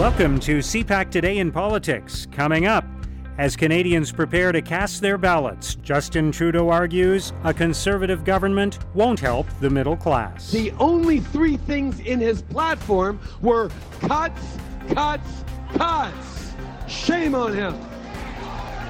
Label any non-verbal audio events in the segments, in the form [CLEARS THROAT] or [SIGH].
Welcome to CPAC Today in Politics. Coming up, as Canadians prepare to cast their ballots, Justin Trudeau argues a conservative government won't help the middle class. The only three things in his platform were cuts, cuts, cuts. Shame on him.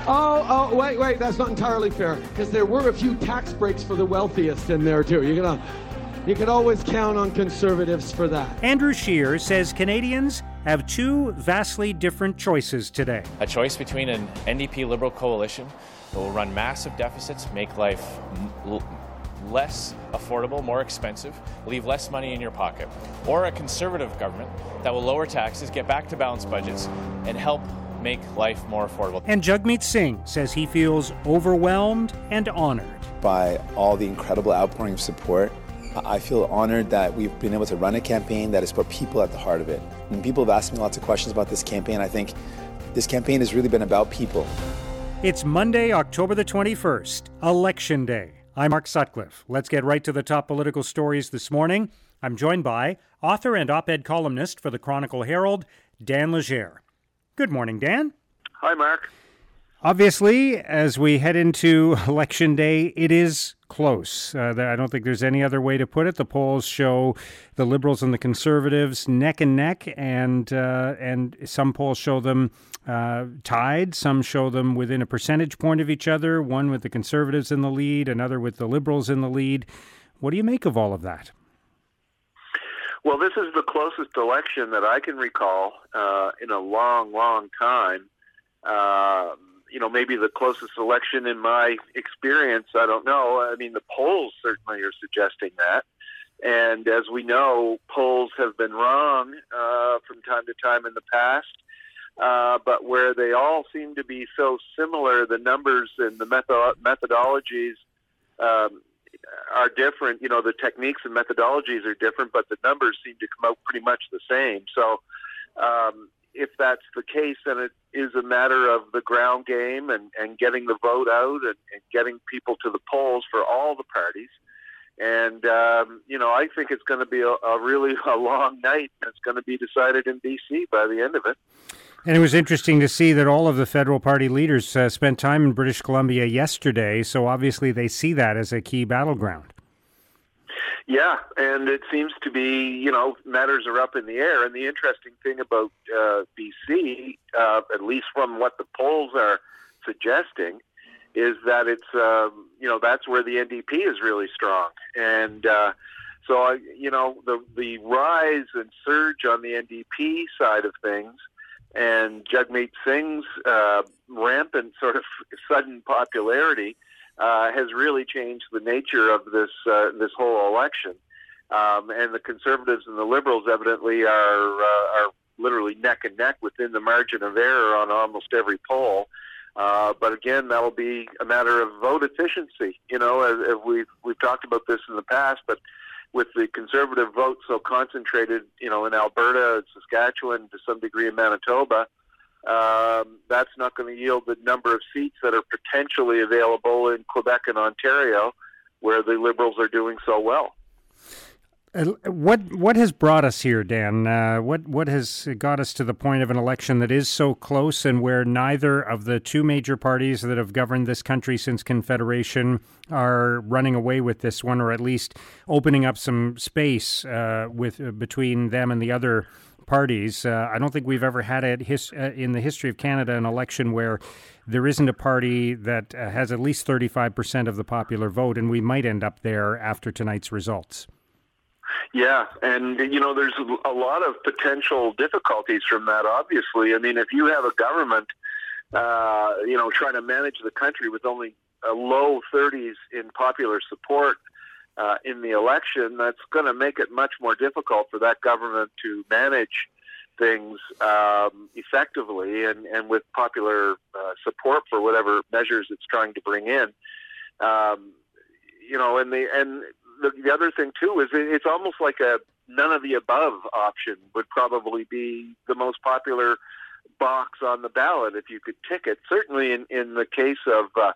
Oh, oh, wait, wait, that's not entirely fair because there were a few tax breaks for the wealthiest in there too. You're gonna, uh, you can always count on conservatives for that. Andrew Scheer says Canadians have two vastly different choices today. A choice between an NDP Liberal coalition that will run massive deficits, make life l- less affordable, more expensive, leave less money in your pocket, or a conservative government that will lower taxes, get back to balanced budgets, and help make life more affordable. And Jagmeet Singh says he feels overwhelmed and honored by all the incredible outpouring of support. I feel honored that we've been able to run a campaign that has put people at the heart of it. And people have asked me lots of questions about this campaign. I think this campaign has really been about people. It's Monday, October the 21st, Election Day. I'm Mark Sutcliffe. Let's get right to the top political stories this morning. I'm joined by author and op ed columnist for the Chronicle Herald, Dan Leger. Good morning, Dan. Hi, Mark. Obviously, as we head into [LAUGHS] Election Day, it is close. Uh, I don't think there's any other way to put it. The polls show the Liberals and the Conservatives neck and neck, and uh, and some polls show them uh, tied. Some show them within a percentage point of each other. One with the Conservatives in the lead, another with the Liberals in the lead. What do you make of all of that? Well, this is the closest election that I can recall uh, in a long, long time. You know, maybe the closest election in my experience. I don't know. I mean, the polls certainly are suggesting that. And as we know, polls have been wrong uh, from time to time in the past. Uh, but where they all seem to be so similar, the numbers and the method- methodologies um, are different. You know, the techniques and methodologies are different, but the numbers seem to come out pretty much the same. So, um, if that's the case, then it is a matter of the ground game and, and getting the vote out and, and getting people to the polls for all the parties. And, um, you know, I think it's going to be a, a really [LAUGHS] a long night. It's going to be decided in B.C. by the end of it. And it was interesting to see that all of the federal party leaders uh, spent time in British Columbia yesterday. So obviously they see that as a key battleground. Yeah, and it seems to be, you know, matters are up in the air. And the interesting thing about uh, BC, uh, at least from what the polls are suggesting, is that it's, um, you know, that's where the NDP is really strong. And uh, so, I, you know, the the rise and surge on the NDP side of things, and Jagmeet Singh's uh, rampant sort of [LAUGHS] sudden popularity uh, has really changed the nature of this uh, this whole election. Um, and the conservatives and the liberals evidently are uh, are literally neck and neck within the margin of error on almost every poll. Uh, but again, that'll be a matter of vote efficiency. You know, as, as we've we've talked about this in the past, but with the conservative vote so concentrated, you know, in Alberta, Saskatchewan, to some degree in Manitoba, um, that's not going to yield the number of seats that are potentially available in Quebec and Ontario, where the Liberals are doing so well. What what has brought us here, Dan? Uh, what what has got us to the point of an election that is so close, and where neither of the two major parties that have governed this country since Confederation are running away with this one, or at least opening up some space uh, with uh, between them and the other parties. Uh, I don't think we've ever had it his, uh, in the history of Canada an election where there isn't a party that uh, has at least 35% of the popular vote, and we might end up there after tonight's results. Yeah, and you know, there's a lot of potential difficulties from that. Obviously, I mean, if you have a government, uh, you know, trying to manage the country with only a low 30s in popular support, uh, in the election, that's going to make it much more difficult for that government to manage things um, effectively and, and with popular uh, support for whatever measures it's trying to bring in. Um, you know, and the and the, the other thing too is it's almost like a none of the above option would probably be the most popular box on the ballot if you could tick it. Certainly, in in the case of uh,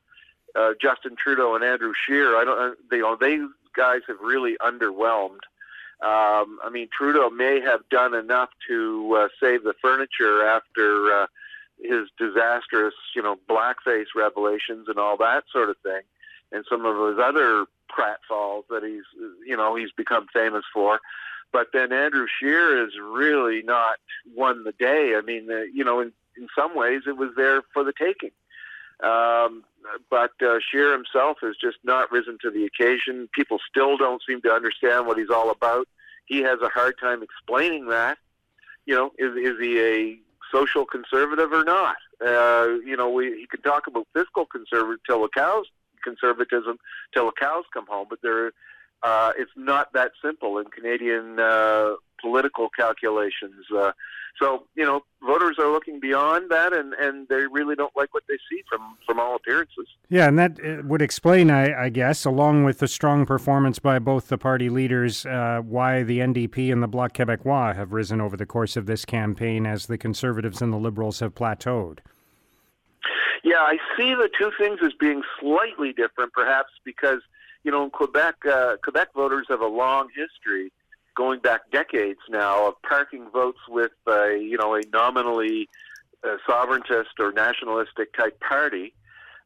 uh, Justin Trudeau and Andrew Scheer, I don't. They, you know, they guys have really underwhelmed. Um, I mean, Trudeau may have done enough to uh, save the furniture after uh, his disastrous, you know, blackface revelations and all that sort of thing, and some of his other pratfalls that he's, you know, he's become famous for. But then Andrew Scheer has really not won the day. I mean, uh, you know, in, in some ways it was there for the taking. Um, but uh, Scheer himself has just not risen to the occasion. People still don't seem to understand what he's all about. He has a hard time explaining that. You know, is is he a social conservative or not? Uh, you know, we, he can talk about fiscal conservative till the cows conservatism till the cows come home, but there, uh, it's not that simple in Canadian uh, political calculations. Uh, so you know, voters are looking beyond that, and, and they really don't like what they see from from all appearances. Yeah, and that uh, would explain, I, I guess, along with the strong performance by both the party leaders, uh, why the NDP and the Bloc Québécois have risen over the course of this campaign, as the Conservatives and the Liberals have plateaued. Yeah, I see the two things as being slightly different, perhaps because you know in Quebec, uh, Quebec voters have a long history going back decades now of parking votes with a you know a nominally uh, sovereigntist or nationalistic type party,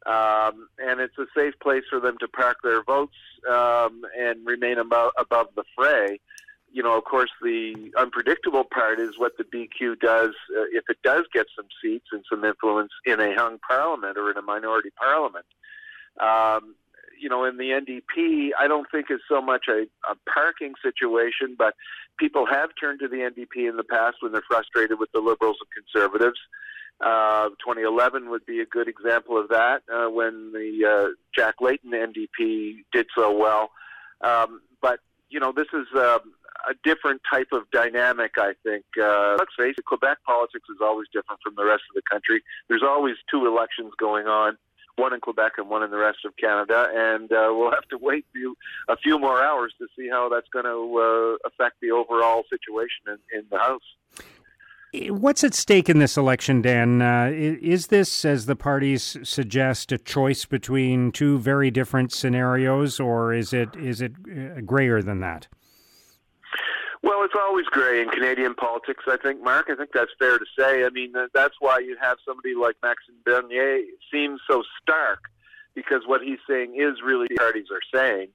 um, and it's a safe place for them to park their votes um, and remain above, above the fray. You know, of course, the unpredictable part is what the BQ does uh, if it does get some seats and some influence in a hung parliament or in a minority parliament. Um, you know, in the NDP, I don't think is so much a, a parking situation, but people have turned to the NDP in the past when they're frustrated with the Liberals and Conservatives. Uh, 2011 would be a good example of that uh, when the uh, Jack Layton NDP did so well. Um, but you know, this is uh, a different type of dynamic. I think. Uh, let's face it, Quebec politics is always different from the rest of the country. There's always two elections going on one in Quebec and one in the rest of Canada. And uh, we'll have to wait a few more hours to see how that's going to uh, affect the overall situation in, in, the House. What's at stake in this election, Dan? Uh, is this, as the parties suggest, a choice between two very different scenarios, or is it is it uh, grayer than that? Well, it's always gray in Canadian politics, I think, Mark. I think that's fair to say. I mean, that's why you have somebody like Maxime Bernier seems so stark because what he's saying is really the parties are saying.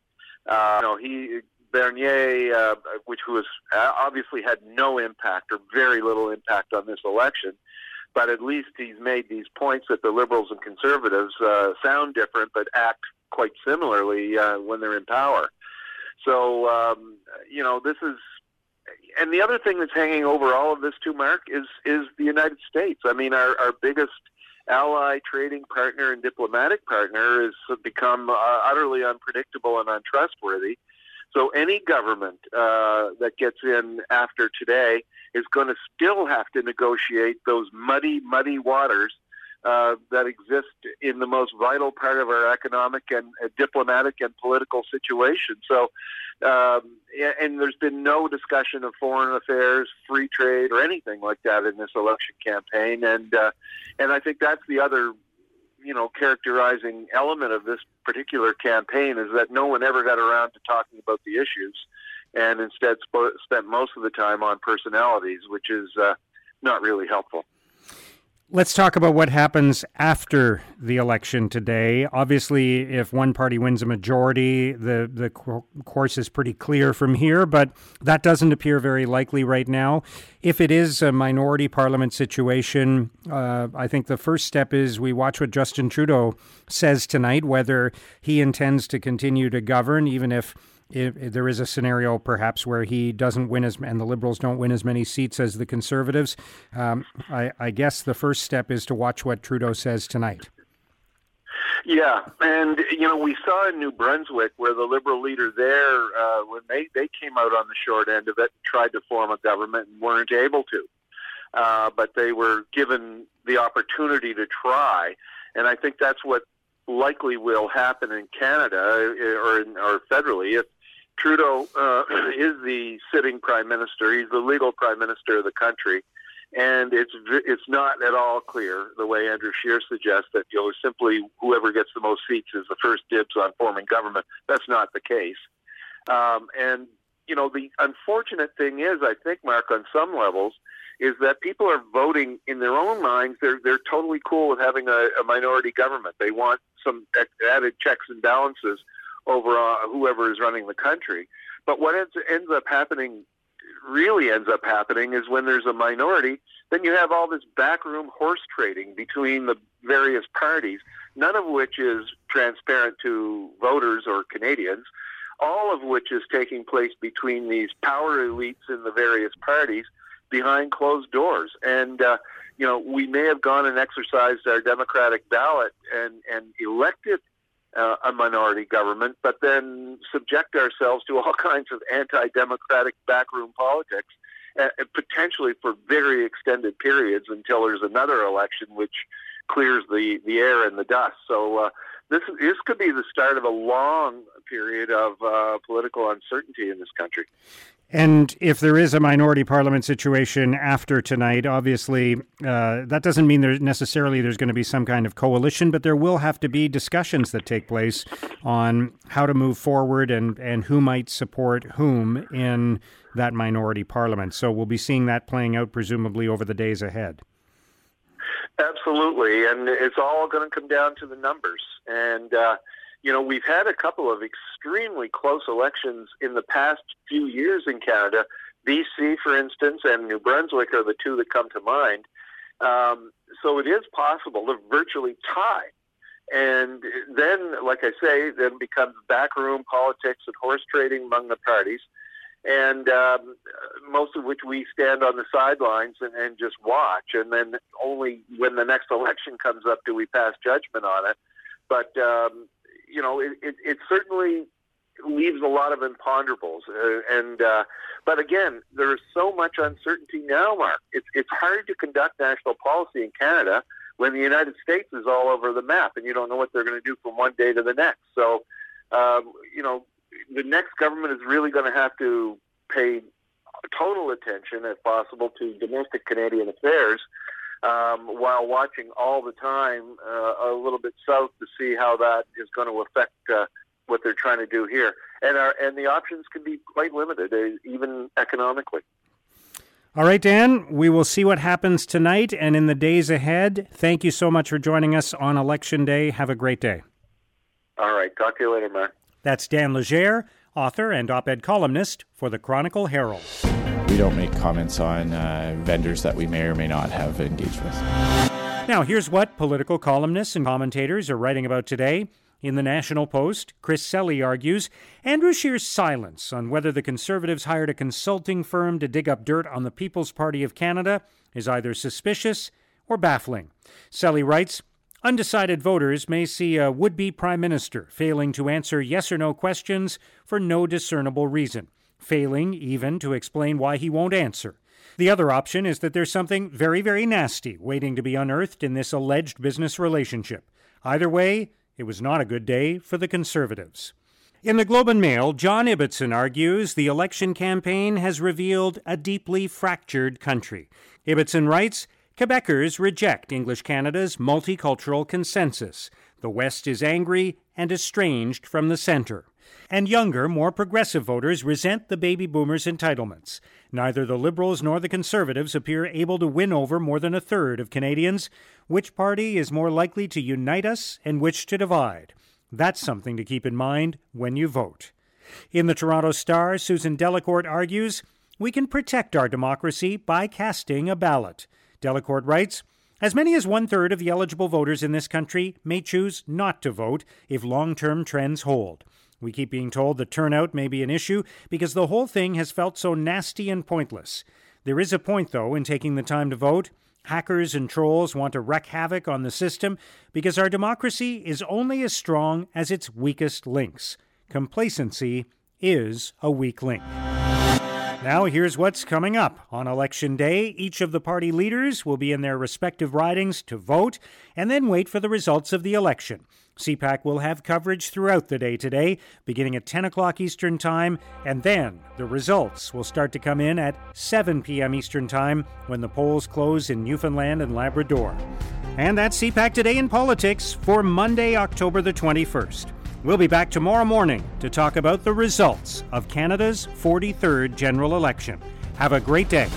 Uh, you know, he Bernier, uh, which was uh, obviously had no impact or very little impact on this election, but at least he's made these points that the Liberals and Conservatives uh, sound different but act quite similarly uh, when they're in power. So, um, you know, this is and the other thing that's hanging over all of this too, Mark, is is the United States. I mean, our our biggest ally, trading partner, and diplomatic partner has become uh, utterly unpredictable and untrustworthy. So any government uh, that gets in after today is going to still have to negotiate those muddy, muddy waters uh, that exist in the most vital part of our economic and uh, diplomatic and political situation. So um, and there's been no discussion of foreign affairs, free trade, or anything like that in this election campaign. And uh, and I think that's the other, you know, characterizing element of this particular campaign is that no one ever got around to talking about the issues, and instead sp- spent most of the time on personalities, which is uh, not really helpful. Let's talk about what happens after the election today. Obviously, if one party wins a majority, the, the course is pretty clear from here, but that doesn't appear very likely right now. If it is a minority parliament situation, uh, I think the first step is we watch what Justin Trudeau says tonight, whether he intends to continue to govern, even if if, if there is a scenario perhaps where he doesn't win as and the Liberals don't win as many seats as the Conservatives, um, I, I guess the first step is to watch what Trudeau says tonight. Yeah, and you know we saw in New Brunswick where the Liberal leader there, uh, when they they came out on the short end of it, tried to form a government and weren't able to, uh, but they were given the opportunity to try, and I think that's what likely will happen in Canada uh, or in, or federally if Trudeau uh, [CLEARS THROAT] is the sitting prime minister. He's the legal prime minister of the country, and it's it's not at all clear the way Andrew Scheer suggests that you know simply whoever gets the most seats is the first dibs on forming government. That's not the case, um, and you know, the unfortunate thing is, I think, Mark, on some levels, is that people are voting in their own minds. They're they're totally cool with having a, a minority government. They want some added checks and balances over uh, whoever is running the country. But what ends, ends up happening, really ends up happening, is when there's a minority, then you have all this backroom horse trading between the various parties, none of which is transparent to voters or Canadians, all of which is taking place between these power elites in the various parties behind closed doors. And, uh, you know, we may have gone and exercised our democratic ballot and, and elected uh, a minority government, but then subject ourselves to all [LAUGHS] kinds of anti-democratic backroom politics, uh, potentially for very extended periods until there's another election which clears the, the air and the dust. So uh, this this could be the start of a long period of uh, political uncertainty in this country. And if there is a minority parliament situation after tonight, obviously uh, that doesn't mean there's necessarily there's going to be some kind of coalition, but there will have to be discussions that take place on how to move forward and and who might support whom in that minority parliament. So we'll be seeing that playing out presumably over the days ahead. Absolutely, and it's all going to come down to the numbers and. Uh, you know, we've had a couple of extremely close elections in the past few years in Canada. BC, for instance, and New Brunswick are the two that come to mind. Um, so it is possible to virtually tie. And then, like I say, then becomes backroom politics and horse trading among the parties, and um, most of which we stand on the sidelines and, and just watch. And then only when the next [LAUGHS] election comes up do we pass judgment on it. But um, you know, it, it, it certainly leaves a lot of imponderables. Uh, and uh, but again, there is so much uncertainty now, Mark. It's it's hard to conduct national policy in Canada when the United States is all over the map, and you don't know what they're going to do from one day to the next. So, um, you know, the next government is really going to have to pay total attention, if possible, to domestic Canadian affairs um, while watching all the time uh, a little bit south to see how that is going to affect uh, what they're trying to do here. And our, and the options can be quite limited, uh, even economically. All right, Dan, we will see what happens tonight and in the days ahead. Thank you so much for joining us on Election Day. Have a great day. All right. Talk to you later, Mark. That's Dan Leger, author and op ed columnist for the Chronicle Herald. We don't make comments on uh, vendors that we may or may not have engaged with. Now, here's what political columnists and commentators are writing about today. In the National Post, Chris Selley argues Andrew Scheer's silence on whether the Conservatives hired a consulting firm to dig up dirt on the People's Party of Canada is either suspicious or baffling. Selley writes Undecided voters may see a would be prime minister failing to answer yes or no questions for no discernible reason failing even to explain why he won't answer. The other option is that there's something very, very nasty waiting to be unearthed in this alleged business relationship. Either way, it was not a good day for the Conservatives. In the Globe and Mail, John Ibbitson argues the election campaign has revealed a deeply fractured country. Ibbitson writes Quebecers reject English Canada's multicultural consensus. The West is angry and estranged from the center and younger, more progressive voters resent the baby boomers' entitlements. Neither the Liberals nor the Conservatives appear able to win over more than a third of Canadians. Which party is more likely to unite us and which to divide? That's something to keep in mind when you vote. In the Toronto Star, Susan Delacourt argues we can protect our democracy by casting a ballot. Delacourt writes, as many as one third of the eligible voters in this country may choose not to vote if long term trends hold. We keep being told that turnout may be an issue because the whole thing has felt so nasty and pointless. There is a point, though, in taking the time to vote. Hackers and trolls want to wreak havoc on the system because our democracy is only as strong as its weakest links. Complacency is a weak link. Now, here's what's coming up. On Election Day, each of the party leaders will be in their respective ridings to vote and then wait for the results of the election. CPAC will have coverage throughout the day today, beginning at 10 o'clock Eastern Time, and then the results will start to come in at 7 p.m. Eastern Time when the polls close in Newfoundland and Labrador. And that's CPAC Today in Politics for Monday, October the 21st. We'll be back tomorrow morning to talk about the results of Canada's 43rd general election. Have a great day.